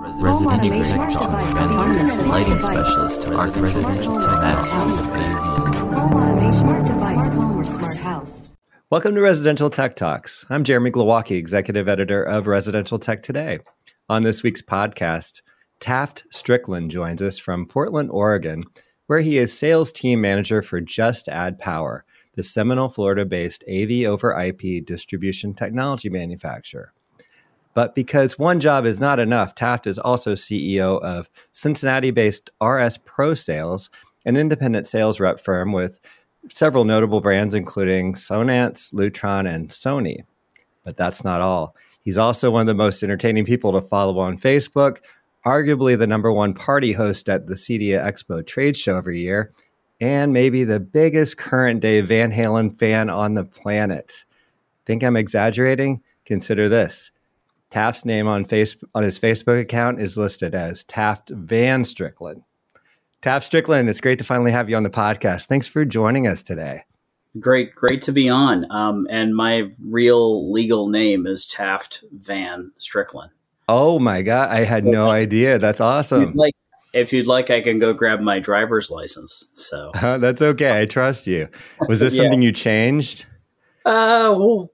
Residential technology, lighting specialist, residential Welcome to Residential Tech Talks. I'm Jeremy Glowacki, executive editor of Residential Tech Today. On this week's podcast, Taft Strickland joins us from Portland, Oregon, where he is sales team manager for Just Add Power, the Seminole, Florida based AV over IP distribution technology manufacturer. But because one job is not enough, Taft is also CEO of Cincinnati based RS Pro Sales, an independent sales rep firm with several notable brands, including Sonance, Lutron, and Sony. But that's not all. He's also one of the most entertaining people to follow on Facebook, arguably the number one party host at the CEDIA Expo trade show every year, and maybe the biggest current day Van Halen fan on the planet. Think I'm exaggerating? Consider this. Taft's name on face on his Facebook account is listed as Taft Van Strickland. Taft Strickland, it's great to finally have you on the podcast. Thanks for joining us today. Great, great to be on. Um, and my real legal name is Taft Van Strickland. Oh my god, I had no idea. That's awesome. Like if you'd like, I can go grab my driver's license. So that's okay. I trust you. Was this yeah. something you changed? Uh, well,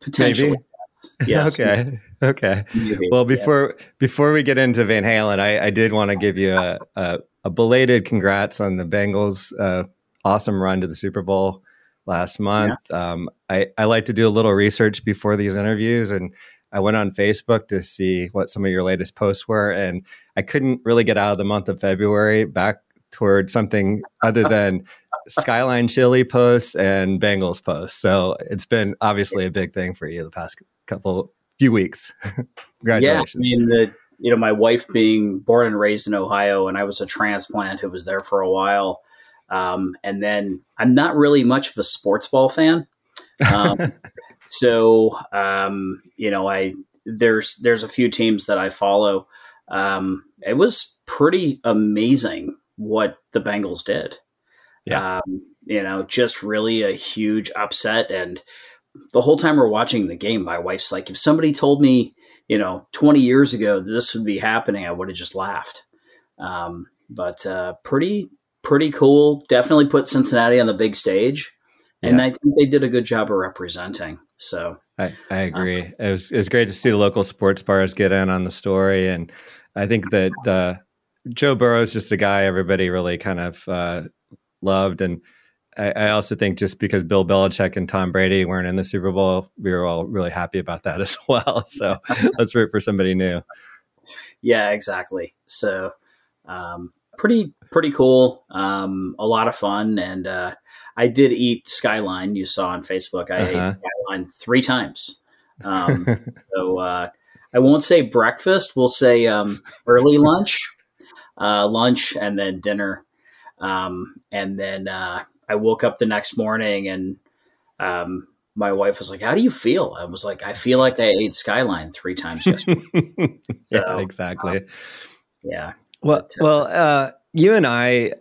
potentially. Maybe? Yes. okay. Okay. Well, before yes. before we get into Van Halen, I, I did want to give you a, a, a, belated congrats on the Bengals' uh, awesome run to the Super Bowl last month. Yeah. Um, I, I like to do a little research before these interviews, and I went on Facebook to see what some of your latest posts were, and I couldn't really get out of the month of February back toward something other than Skyline Chili posts and Bengals posts. So it's been obviously a big thing for you the past couple few weeks. Congratulations. Yeah, I mean the you know my wife being born and raised in Ohio, and I was a transplant who was there for a while. Um, and then I'm not really much of a sports ball fan. Um, so um, you know, I there's there's a few teams that I follow. Um, it was pretty amazing what the Bengals did. Yeah. Um, you know, just really a huge upset. And the whole time we're watching the game, my wife's like, if somebody told me, you know, 20 years ago this would be happening, I would have just laughed. Um, but uh, pretty, pretty cool. Definitely put Cincinnati on the big stage. And yeah. I think they did a good job of representing. So I, I agree. Um, it was it was great to see the local sports bars get in on the story, and I think that uh, Joe Burrow is just a guy everybody really kind of uh, loved, and I, I, also think just because Bill Belichick and Tom Brady weren't in the Super Bowl, we were all really happy about that as well. So let's root for somebody new. Yeah, exactly. So um, pretty pretty cool. Um, a lot of fun, and uh, I did eat Skyline. You saw on Facebook. I uh-huh. ate Skyline three times. Um, so uh, I won't say breakfast. We'll say um, early lunch, uh, lunch, and then dinner. Um, and then uh, I woke up the next morning and um, my wife was like, "How do you feel?" I was like, "I feel like I ate Skyline three times yesterday." so, yeah, exactly. Um, yeah. Well, but, uh, well, uh, you and I,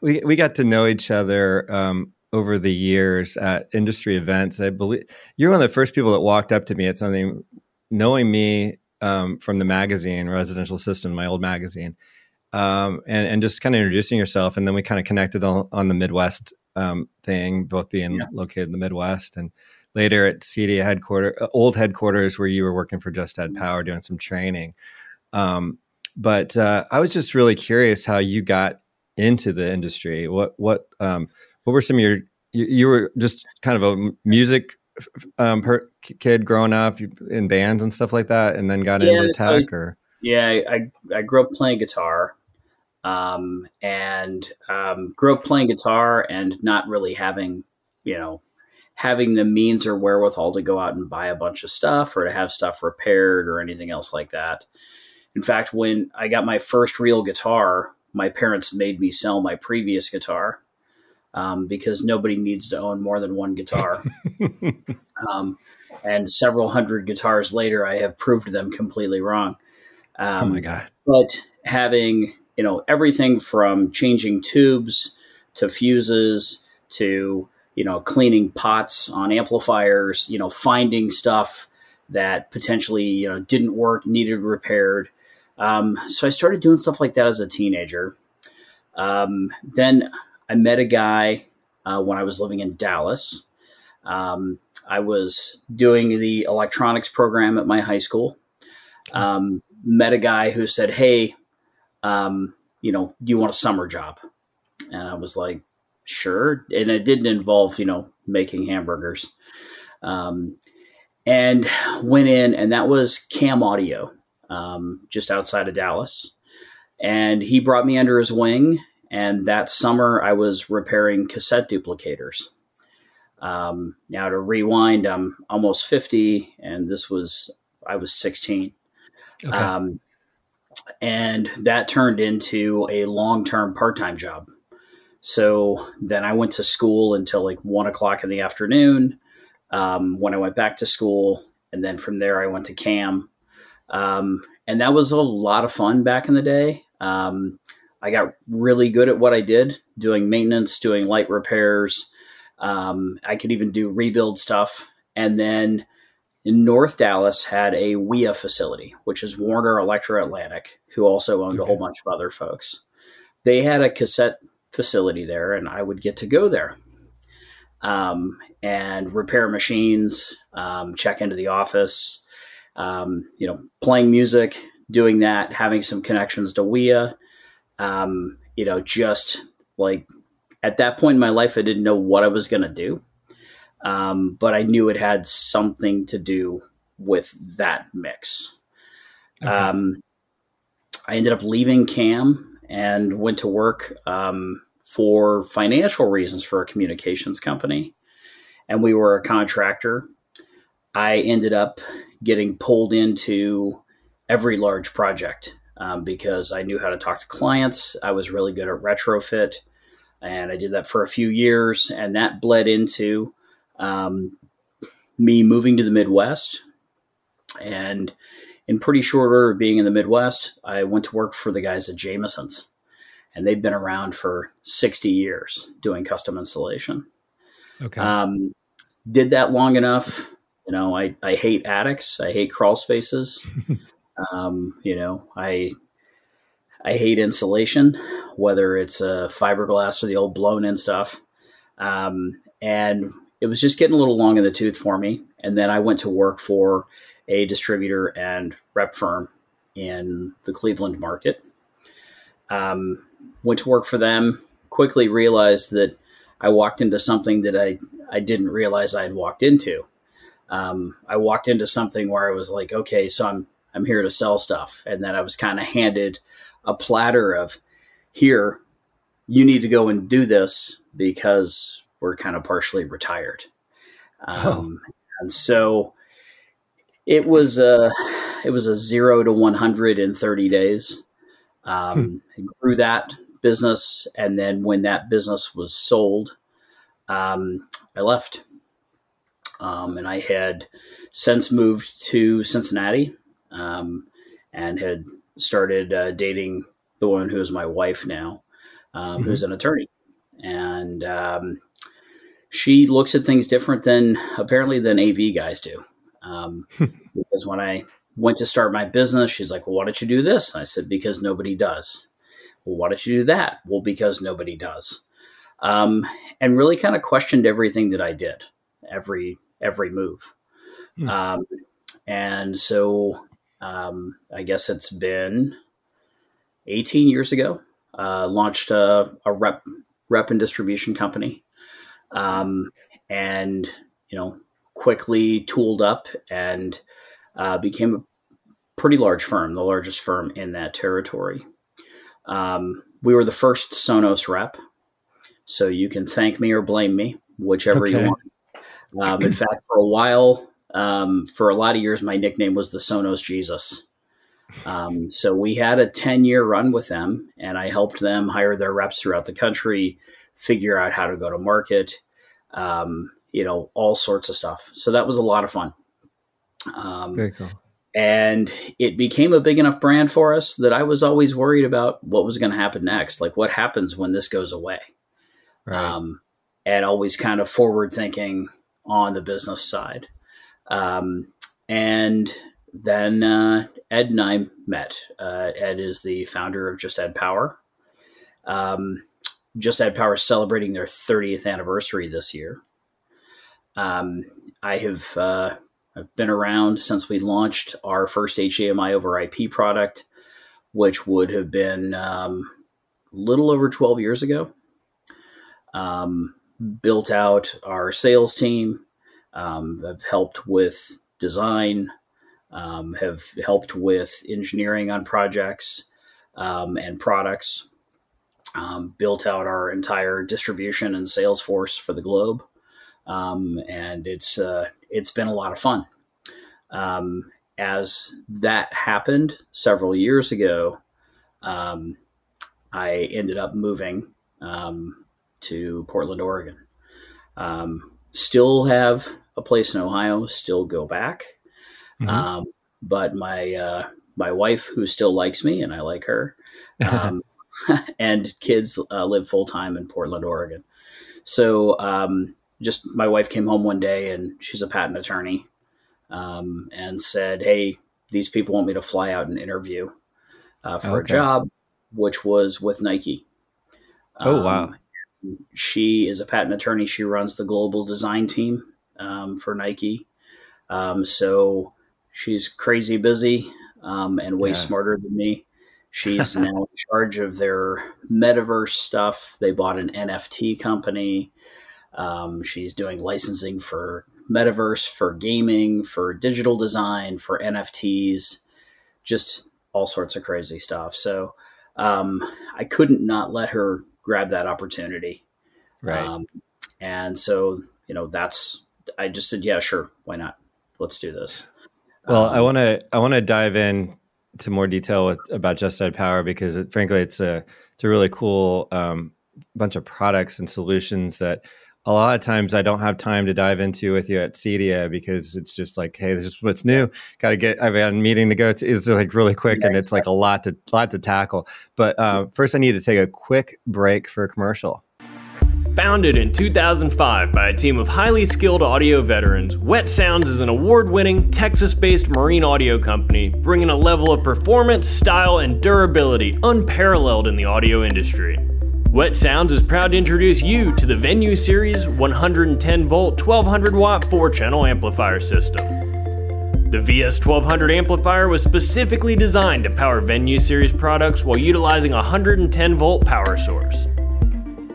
we we got to know each other um, over the years at industry events. I believe you're one of the first people that walked up to me at something, knowing me um, from the magazine Residential System, my old magazine, um, and, and just kind of introducing yourself. And then we kind of connected on, on the Midwest um, thing, both being yeah. located in the Midwest and later at CEDIA headquarters, uh, old headquarters where you were working for Just Add Power doing some training. Um, but uh, I was just really curious how you got into the industry. What what um, what were some of your you, you were just kind of a music um, per, kid growing up in bands and stuff like that, and then got yeah, into tech so, or yeah, I I grew up playing guitar, um, and um, grew up playing guitar and not really having, you know, having the means or wherewithal to go out and buy a bunch of stuff or to have stuff repaired or anything else like that. In fact, when I got my first real guitar, my parents made me sell my previous guitar um, because nobody needs to own more than one guitar. um, and several hundred guitars later, I have proved them completely wrong. Um, oh my god! But having you know everything from changing tubes to fuses to you know cleaning pots on amplifiers you know finding stuff that potentially you know didn't work needed repaired Um, so I started doing stuff like that as a teenager. Um, then I met a guy uh, when I was living in Dallas. Um, I was doing the electronics program at my high school. Um, met a guy who said, "Hey, um, you know, do you want a summer job?" And I was like, "Sure." And it didn't involve, you know, making hamburgers. Um, and went in, and that was Cam Audio, um, just outside of Dallas. And he brought me under his wing. And that summer, I was repairing cassette duplicators. Um, now to rewind, I'm almost 50, and this was I was 16. Okay. Um, and that turned into a long term part time job. So then I went to school until like one o'clock in the afternoon. Um, when I went back to school, and then from there I went to CAM, um, and that was a lot of fun back in the day. Um, I got really good at what I did, doing maintenance, doing light repairs. Um, I could even do rebuild stuff, and then North Dallas had a WEA facility, which is Warner Elektra Atlantic, who also owned okay. a whole bunch of other folks. They had a cassette facility there, and I would get to go there um, and repair machines, um, check into the office, um, you know, playing music, doing that, having some connections to WEA. Um, you know, just like at that point in my life, I didn't know what I was going to do um, but I knew it had something to do with that mix. Okay. Um, I ended up leaving CAM and went to work um, for financial reasons for a communications company. And we were a contractor. I ended up getting pulled into every large project um, because I knew how to talk to clients. I was really good at retrofit. And I did that for a few years. And that bled into um, me moving to the Midwest. And in pretty short order being in the Midwest, I went to work for the guys at Jameson's And they've been around for 60 years doing custom installation. Okay. Um, did that long enough. You know, I, I hate attics. I hate crawl spaces. um, you know, I I hate insulation, whether it's a uh, fiberglass or the old blown in stuff. Um, and it was just getting a little long in the tooth for me. And then I went to work for a distributor and rep firm in the Cleveland market. Um, went to work for them, quickly realized that I walked into something that I, I didn't realize I had walked into. Um, I walked into something where I was like, okay, so I'm, I'm here to sell stuff. And then I was kind of handed a platter of here, you need to go and do this because were kind of partially retired. Oh. Um, oh. And so it was a it was a zero to one hundred in thirty days. Um, hmm. Grew that business, and then when that business was sold, um, I left. Um, and I had since moved to Cincinnati um, and had started uh, dating the woman who is my wife now, um, mm-hmm. who's an attorney. And um, she looks at things different than apparently than AV guys do. Um, because when I went to start my business, she's like, "Well, why don't you do this?" I said, "Because nobody does." Well, why don't you do that? Well, because nobody does. Um, and really kind of questioned everything that I did, every every move. Hmm. Um, and so um, I guess it's been 18 years ago. Uh, launched a, a rep rep and distribution company um, and you know quickly tooled up and uh, became a pretty large firm, the largest firm in that territory. Um, we were the first Sonos rep, so you can thank me or blame me, whichever okay. you want. Um, in fact, for a while, um, for a lot of years, my nickname was the Sonos Jesus. Um, so we had a 10 year run with them, and I helped them hire their reps throughout the country, figure out how to go to market, um, you know, all sorts of stuff. So that was a lot of fun. Um, Very cool. And it became a big enough brand for us that I was always worried about what was going to happen next. Like, what happens when this goes away? Right. Um, and always kind of forward thinking on the business side. Um, and then uh, Ed and I met. Uh, Ed is the founder of Just Add Power. Um, Just Add Power is celebrating their 30th anniversary this year. Um, I have uh, I've been around since we launched our first HDMI over IP product, which would have been um, a little over 12 years ago. Um, built out our sales team, um, have helped with design, um, have helped with engineering on projects um, and products, um, built out our entire distribution and sales force for the globe, um, and it's uh, it's been a lot of fun. Um, as that happened several years ago, I ended up moving to Portland, Oregon. still have a place in Ohio, still go back. Mm-hmm. Um, but my uh, my wife, who still likes me and I like her, um, and kids uh, live full time in Portland, Oregon. So um, just my wife came home one day and she's a patent attorney um, and said, "Hey, these people want me to fly out and interview uh, for okay. a job, which was with Nike." Oh wow! Um, she is a patent attorney. She runs the global design team um, for Nike. Um, so she's crazy busy um, and way yeah. smarter than me. She's now in charge of their metaverse stuff. They bought an NFT company. Um, she's doing licensing for metaverse, for gaming, for digital design, for NFTs, just all sorts of crazy stuff. So um, I couldn't not let her grab that opportunity. Right. Um, and so, you know, that's I just said, yeah, sure, why not? Let's do this. Well, um, I want to I want to dive in to more detail with about Just Add Power because it, frankly, it's a it's a really cool um, bunch of products and solutions that a lot of times I don't have time to dive into with you at Cedia because it's just like, hey, this is what's new. Got to get. I've got a meeting to go to. It's like really quick, and it's like a lot to lot to tackle. But uh, first, I need to take a quick break for a commercial. Founded in 2005 by a team of highly skilled audio veterans, Wet Sounds is an award winning, Texas based marine audio company bringing a level of performance, style, and durability unparalleled in the audio industry. Wet Sounds is proud to introduce you to the Venue Series 110 volt 1200 watt 4 channel amplifier system. The VS1200 amplifier was specifically designed to power Venue Series products while utilizing a 110 volt power source.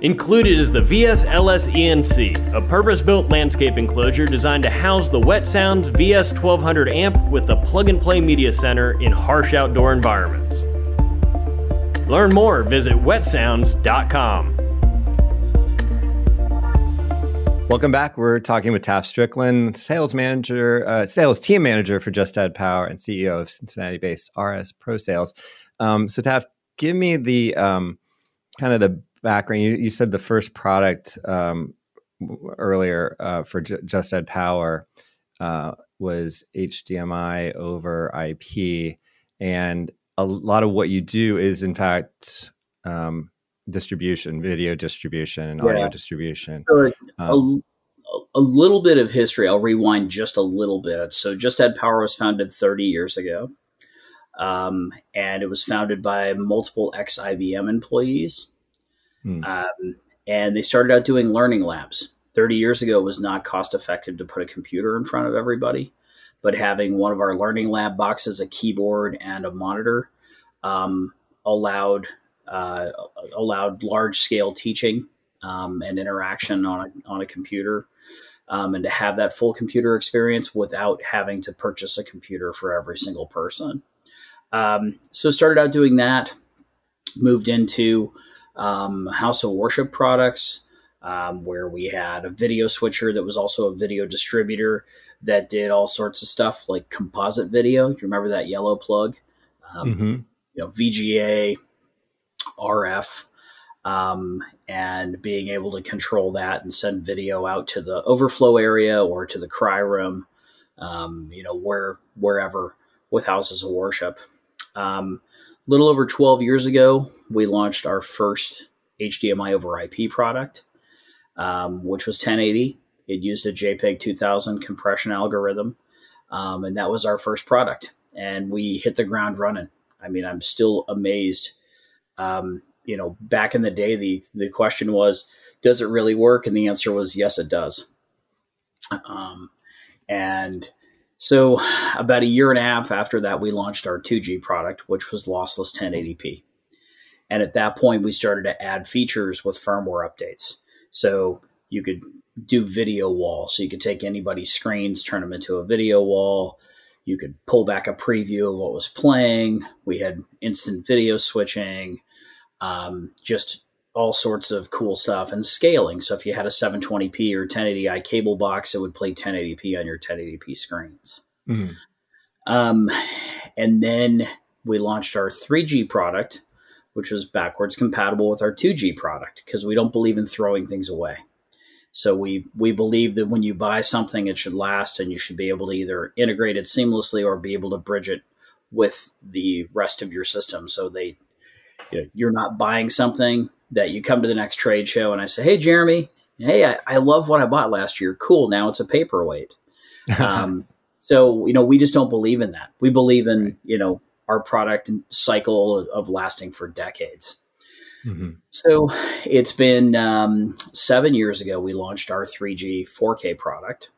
Included is the VS-LS ENC, a purpose-built landscape enclosure designed to house the Wet Sounds VS1200 amp with the plug-and-play media center in harsh outdoor environments. Learn more, visit wetsounds.com. Welcome back. We're talking with Taft Strickland, sales manager, uh, sales team manager for Just Add Power and CEO of Cincinnati-based RS Pro Sales. Um, so, Taft, give me the um, kind of the background, you, you said the first product um, earlier uh, for J- Just Add Power uh, was HDMI over IP, and a lot of what you do is, in fact, um, distribution, video distribution, and yeah. audio distribution. So, um, a, a, little bit of history. I'll rewind just a little bit. So, Just Add Power was founded 30 years ago. Um, and it was founded by multiple ex IBM employees. Hmm. Um, and they started out doing learning labs. 30 years ago, it was not cost effective to put a computer in front of everybody, but having one of our learning lab boxes, a keyboard, and a monitor um, allowed uh, allowed large scale teaching um, and interaction on a, on a computer. Um, and to have that full computer experience without having to purchase a computer for every single person. Um, so started out doing that, moved into um, House of Worship products, um, where we had a video switcher that was also a video distributor that did all sorts of stuff like composite video. You remember that yellow plug? Um, mm-hmm. You know, VGA, RF, um, and being able to control that and send video out to the overflow area or to the cry room, um, you know, where wherever with houses of worship. Um, little over 12 years ago, we launched our first HDMI over IP product, um, which was 1080. It used a JPEG 2000 compression algorithm, um, and that was our first product. and we hit the ground running. I mean, I'm still amazed. Um, you know, back in the day, the the question was, does it really work? And the answer was, yes, it does. Um, and so, about a year and a half after that, we launched our 2G product, which was lossless 1080p. And at that point, we started to add features with firmware updates. So you could do video wall. So you could take anybody's screens, turn them into a video wall. You could pull back a preview of what was playing. We had instant video switching, um, just all sorts of cool stuff and scaling. So if you had a 720p or 1080i cable box, it would play 1080p on your 1080p screens. Mm-hmm. Um, and then we launched our 3G product, which was backwards compatible with our 2G product because we don't believe in throwing things away. So we we believe that when you buy something, it should last, and you should be able to either integrate it seamlessly or be able to bridge it with the rest of your system. So they you're not buying something that you come to the next trade show and I say, "Hey, Jeremy, hey, I, I love what I bought last year. Cool, now it's a paperweight." um, so you know, we just don't believe in that. We believe in right. you know our product cycle of lasting for decades. Mm-hmm. So it's been um, seven years ago we launched our 3G 4K product.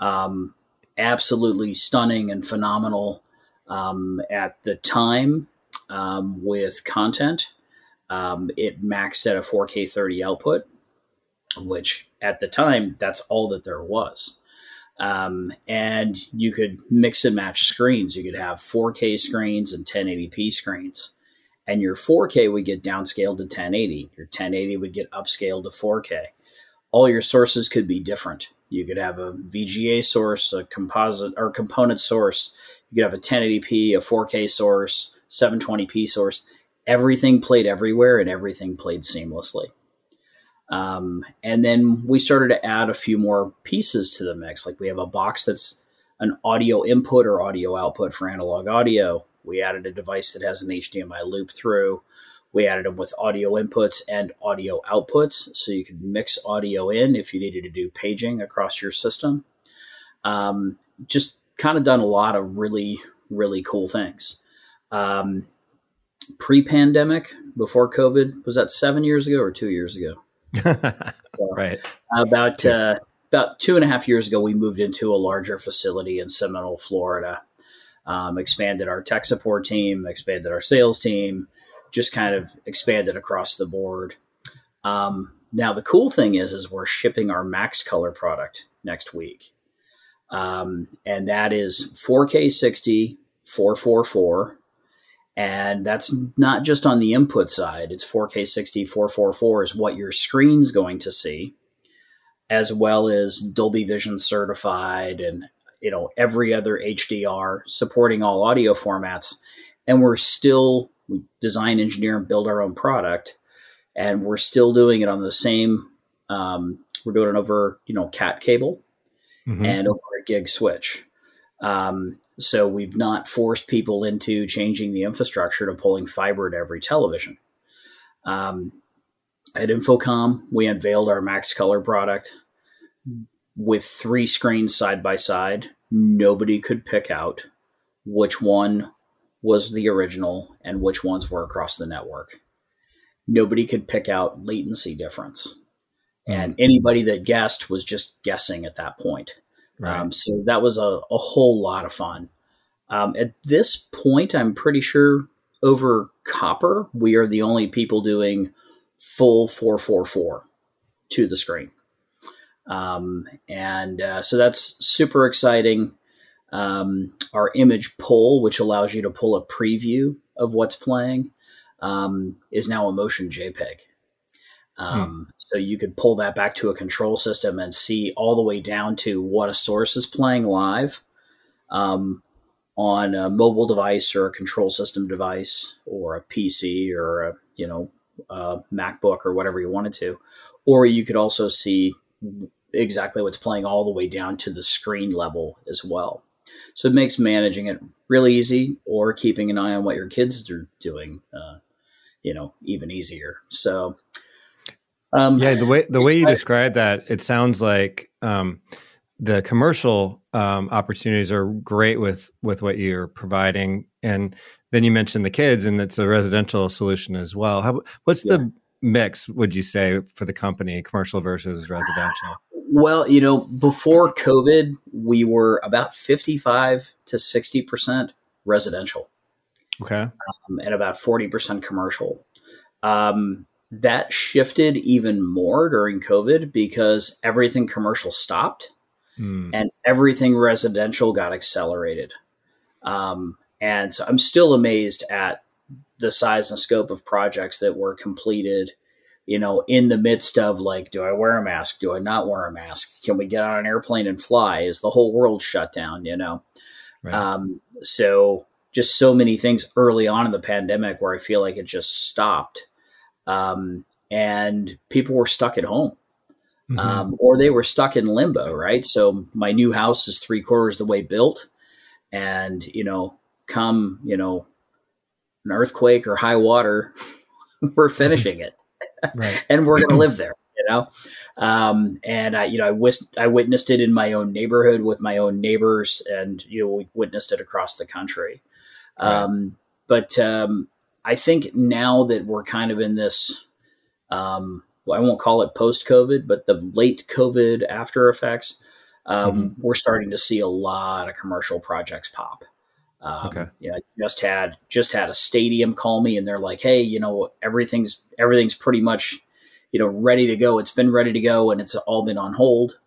Um, absolutely stunning and phenomenal um, at the time um, with content. Um, it maxed at a 4K 30 output, which at the time that's all that there was. Um, and you could mix and match screens. You could have 4K screens and 1080p screens and your 4K would get downscaled to 1080. Your 1080 would get upscaled to 4K. All your sources could be different. You could have a VGA source, a composite or component source. You could have a 1080p, a 4K source, 720p source. Everything played everywhere and everything played seamlessly. Um, and then we started to add a few more pieces to the mix. Like we have a box that's an audio input or audio output for analog audio. We added a device that has an HDMI loop through. We added them with audio inputs and audio outputs, so you could mix audio in if you needed to do paging across your system. Um, just kind of done a lot of really, really cool things. Um, Pre pandemic, before COVID, was that seven years ago or two years ago? so right. About, uh, about two and a half years ago, we moved into a larger facility in Seminole, Florida um, expanded our tech support team, expanded our sales team, just kind of expanded across the board. Um, now the cool thing is, is we're shipping our Max Color product next week, um, and that is 4K 60 444. And that's not just on the input side. It's 4K 60 444 is what your screen's going to see, as well as Dolby Vision certified and you know every other HDR, supporting all audio formats, and we're still we design, engineer, and build our own product, and we're still doing it on the same. Um, we're doing it over you know cat cable mm-hmm. and over a gig switch. Um, so we've not forced people into changing the infrastructure to pulling fiber to every television. Um, at InfoComm, we unveiled our Max Color product with three screens side by side, nobody could pick out which one was the original and which ones were across the network. Nobody could pick out latency difference. Mm. And anybody that guessed was just guessing at that point. Right. Um, so that was a, a, whole lot of fun. Um, at this point, I'm pretty sure over copper, we are the only people doing full 444 to the screen. Um, and uh, so that's super exciting. Um, our image pull, which allows you to pull a preview of what's playing, um, is now a motion JPEG. Um, hmm. So you could pull that back to a control system and see all the way down to what a source is playing live um, on a mobile device or a control system device or a PC or a you know a MacBook or whatever you wanted to, or you could also see exactly what's playing all the way down to the screen level as well. So it makes managing it really easy or keeping an eye on what your kids are doing, uh, you know, even easier. So, um, yeah, the way the way you describe that, it sounds like um, the commercial um, opportunities are great with with what you're providing, and then you mentioned the kids, and it's a residential solution as well. How, what's yeah. the mix? Would you say for the company, commercial versus residential? Well, you know, before COVID, we were about fifty-five to sixty percent residential. Okay, um, and about forty percent commercial. Um, that shifted even more during COVID because everything commercial stopped mm. and everything residential got accelerated. Um, and so I'm still amazed at the size and scope of projects that were completed, you know, in the midst of like, do I wear a mask? Do I not wear a mask? Can we get on an airplane and fly? Is the whole world shut down, you know? Right. Um, so just so many things early on in the pandemic where I feel like it just stopped. Um, and people were stuck at home mm-hmm. um, or they were stuck in limbo, right? So my new house is three quarters the way built, and you know, come you know, an earthquake or high water, we're finishing it, right. and we're going to live there. You know, um, and I, you know, I, wis- I witnessed it in my own neighborhood with my own neighbors, and you know, we witnessed it across the country. Right. Um, but um, I think now that we're kind of in this um, I won't call it post COVID, but the late COVID after effects, um, mm-hmm. we're starting to see a lot of commercial projects pop. Um, okay. Yeah, I just had just had a stadium call me, and they're like, "Hey, you know, everything's everything's pretty much, you know, ready to go. It's been ready to go, and it's all been on hold."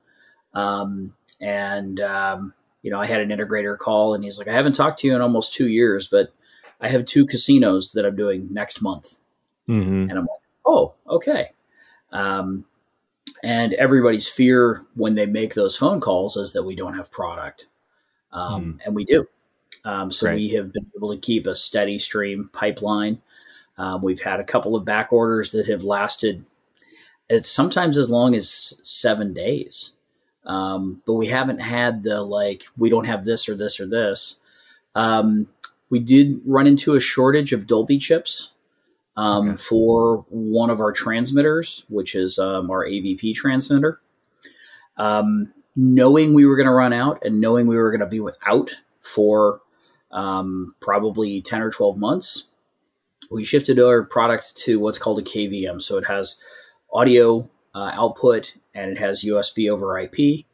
Um, and um, you know, I had an integrator call, and he's like, "I haven't talked to you in almost two years, but I have two casinos that I'm doing next month." Mm-hmm. And I'm like, "Oh, okay." Um, and everybody's fear when they make those phone calls is that we don't have product. Um, mm. And we do. Um, so right. we have been able to keep a steady stream pipeline. Um, we've had a couple of back orders that have lasted it's sometimes as long as seven days. Um, but we haven't had the like, we don't have this or this or this. Um, we did run into a shortage of Dolby chips um, okay. for one of our transmitters, which is um, our AVP transmitter. Um, knowing we were going to run out and knowing we were going to be without for um, probably 10 or 12 months, we shifted our product to what's called a KVM. So it has audio uh, output and it has USB over IP.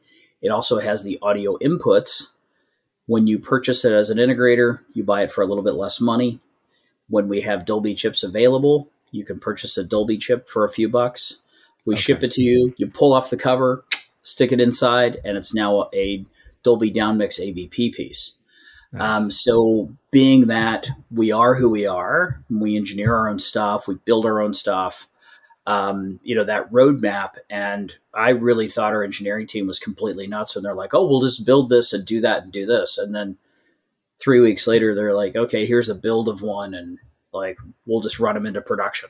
It also has the audio inputs. When you purchase it as an integrator, you buy it for a little bit less money when we have Dolby chips available, you can purchase a Dolby chip for a few bucks. We okay. ship it to you. You pull off the cover, stick it inside, and it's now a Dolby Downmix AVP piece. Nice. Um, so, being that we are who we are, we engineer our own stuff, we build our own stuff. Um, you know that roadmap, and I really thought our engineering team was completely nuts when they're like, "Oh, we'll just build this and do that and do this," and then three weeks later, they're like, okay, here's a build of one, and like we'll just run them into production.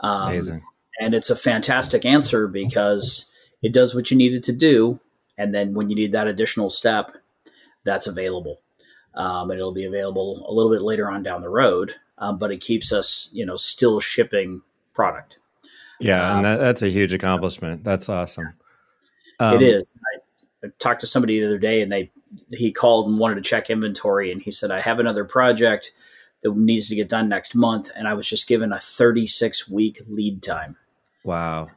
Um, Amazing. And it's a fantastic answer because it does what you need it to do, and then when you need that additional step, that's available. Um, and it'll be available a little bit later on down the road, um, but it keeps us, you know, still shipping product. Yeah, and um, that, that's a huge accomplishment. That's awesome. it um, is. I, I talked to somebody the other day, and they he called and wanted to check inventory, and he said, "I have another project that needs to get done next month," and I was just given a 36 week lead time. Wow,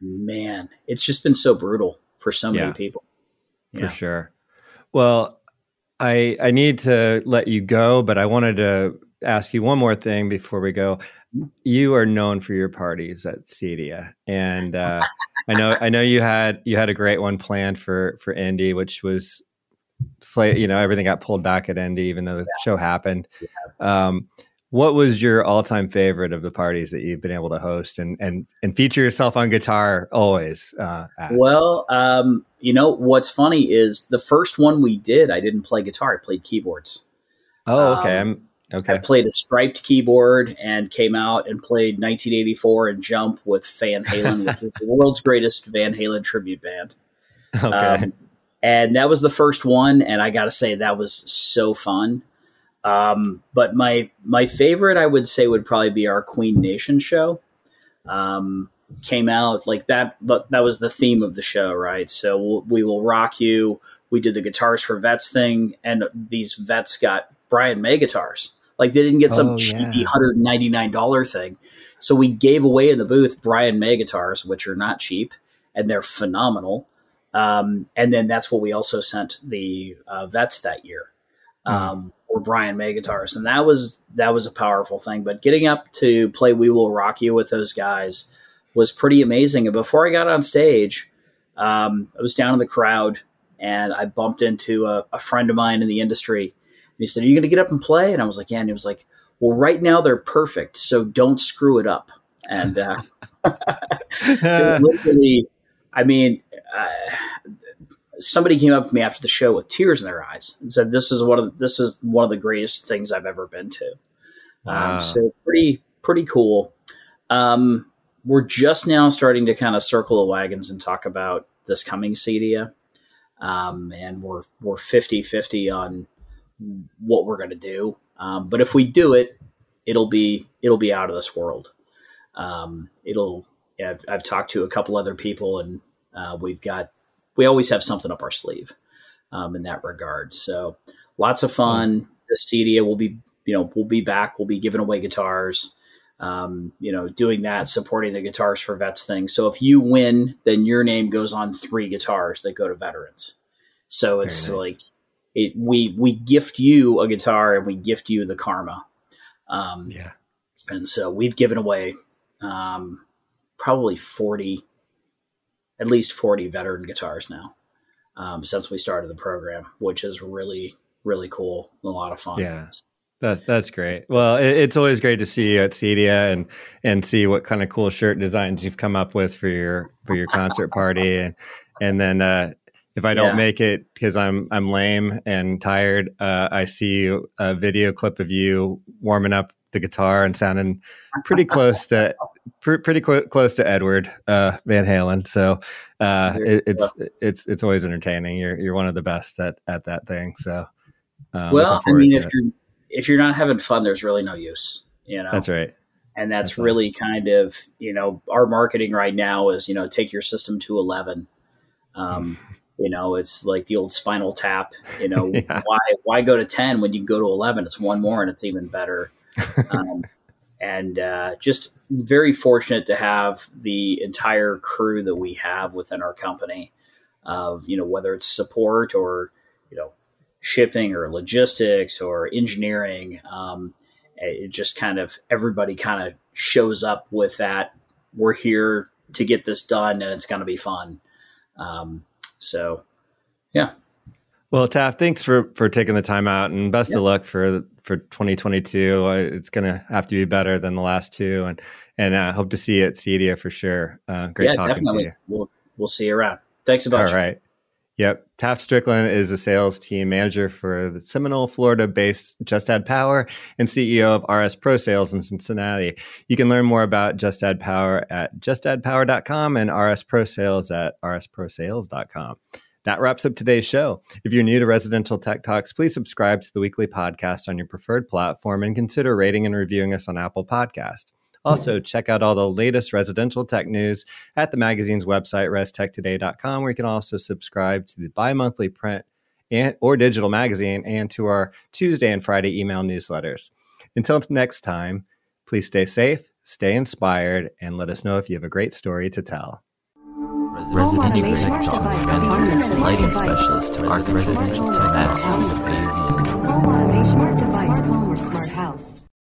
man, it's just been so brutal for so yeah, many people. Yeah. For sure. Well, I I need to let you go, but I wanted to ask you one more thing before we go. You are known for your parties at Cedia, and uh, I know I know you had you had a great one planned for for Indy, which was slate, you know, everything got pulled back at Indy, even though the yeah. show happened. Yeah. Um, what was your all-time favorite of the parties that you've been able to host and and and feature yourself on guitar always? Uh, well, um, you know what's funny is the first one we did, I didn't play guitar; I played keyboards. Oh, okay. Um, I'm okay. I played a striped keyboard and came out and played 1984 and Jump with Van Halen, which is the world's greatest Van Halen tribute band. Okay. Um, and that was the first one and i gotta say that was so fun um, but my my favorite i would say would probably be our queen nation show um, came out like that. That was the theme of the show, right? So we will rock you. We did the guitars for vets thing, and these vets got Brian May guitars. Like they didn't get some oh, cheapy yeah. hundred ninety nine dollar thing. So we gave away in the booth Brian May guitars, which are not cheap and they're phenomenal. Um, and then that's what we also sent the uh, vets that year. Mm-hmm. Um, or Brian May guitars, and that was that was a powerful thing. But getting up to play "We Will Rock You" with those guys was pretty amazing. And before I got on stage, um, I was down in the crowd, and I bumped into a, a friend of mine in the industry. He said, "Are you going to get up and play?" And I was like, "Yeah." And he was like, "Well, right now they're perfect, so don't screw it up." And uh, literally, I mean, uh, somebody came up to me after the show with tears in their eyes and said, "This is one of the, this is one of the greatest things I've ever been to." Um, wow. Um, so pretty pretty cool. Um, we're just now starting to kind of circle the wagons and talk about this coming CEDIA. Um, and we're we're 50-50 on what we're going to do. Um, but if we do it, it'll be it'll be out of this world. Um, it'll yeah, I've, I've, talked to a couple other people, and uh, we've got we always have something up our sleeve um, in that regard. So lots of fun. The CEDIA will be you know we'll be back. We'll be giving away guitars. Um, you know, doing that, supporting the guitars for vets thing. So if you win, then your name goes on three guitars that go to veterans. So it's nice. like it, we we gift you a guitar and we gift you the karma. Um, yeah. And so we've given away um, probably 40, at least 40 veteran guitars now um, since we started the program, which is really, really cool. A lot of fun. Yeah. That, that's great. Well, it, it's always great to see you at CEDIA and and see what kind of cool shirt designs you've come up with for your for your concert party and and then uh, if I don't yeah. make it because I'm I'm lame and tired, uh, I see a video clip of you warming up the guitar and sounding pretty close to pr- pretty cl- close to Edward uh, Van Halen. So uh, it, it's it's it's always entertaining. You're you're one of the best at at that thing. So uh, well, I mean, if it. you're if you're not having fun, there's really no use. You know, that's right. And that's, that's really right. kind of you know our marketing right now is you know take your system to eleven. Um, you know, it's like the old spinal tap. You know, yeah. why why go to ten when you can go to eleven? It's one more, and it's even better. Um, and uh, just very fortunate to have the entire crew that we have within our company. Of you know whether it's support or you know shipping or logistics or engineering, um, it just kind of everybody kind of shows up with that. We're here to get this done, and it's going to be fun. Um, so, yeah. Well, Taft, thanks for for taking the time out, and best of luck for for 2022. It's going to have to be better than the last two, and and I uh, hope to see you at CEDIA for sure. Uh, great yeah, talking definitely. to you. We'll we'll see you around. Thanks a bunch. All right. Yep. Taft Strickland is a sales team manager for the Seminole, Florida based Just Add Power and CEO of RS Pro Sales in Cincinnati. You can learn more about Just Add Power at justaddpower.com and RS Pro Sales at rsprosales.com. That wraps up today's show. If you're new to Residential Tech Talks, please subscribe to the weekly podcast on your preferred platform and consider rating and reviewing us on Apple Podcast. Also, check out all the latest residential tech news at the magazine's website, restechtoday.com, where you can also subscribe to the bi monthly print and, or digital magazine and to our Tuesday and Friday email newsletters. Until next time, please stay safe, stay inspired, and let us know if you have a great story to tell. Residential Tech Talk, lighting specialist, residential tech, Home automation, smart device, home or smart house.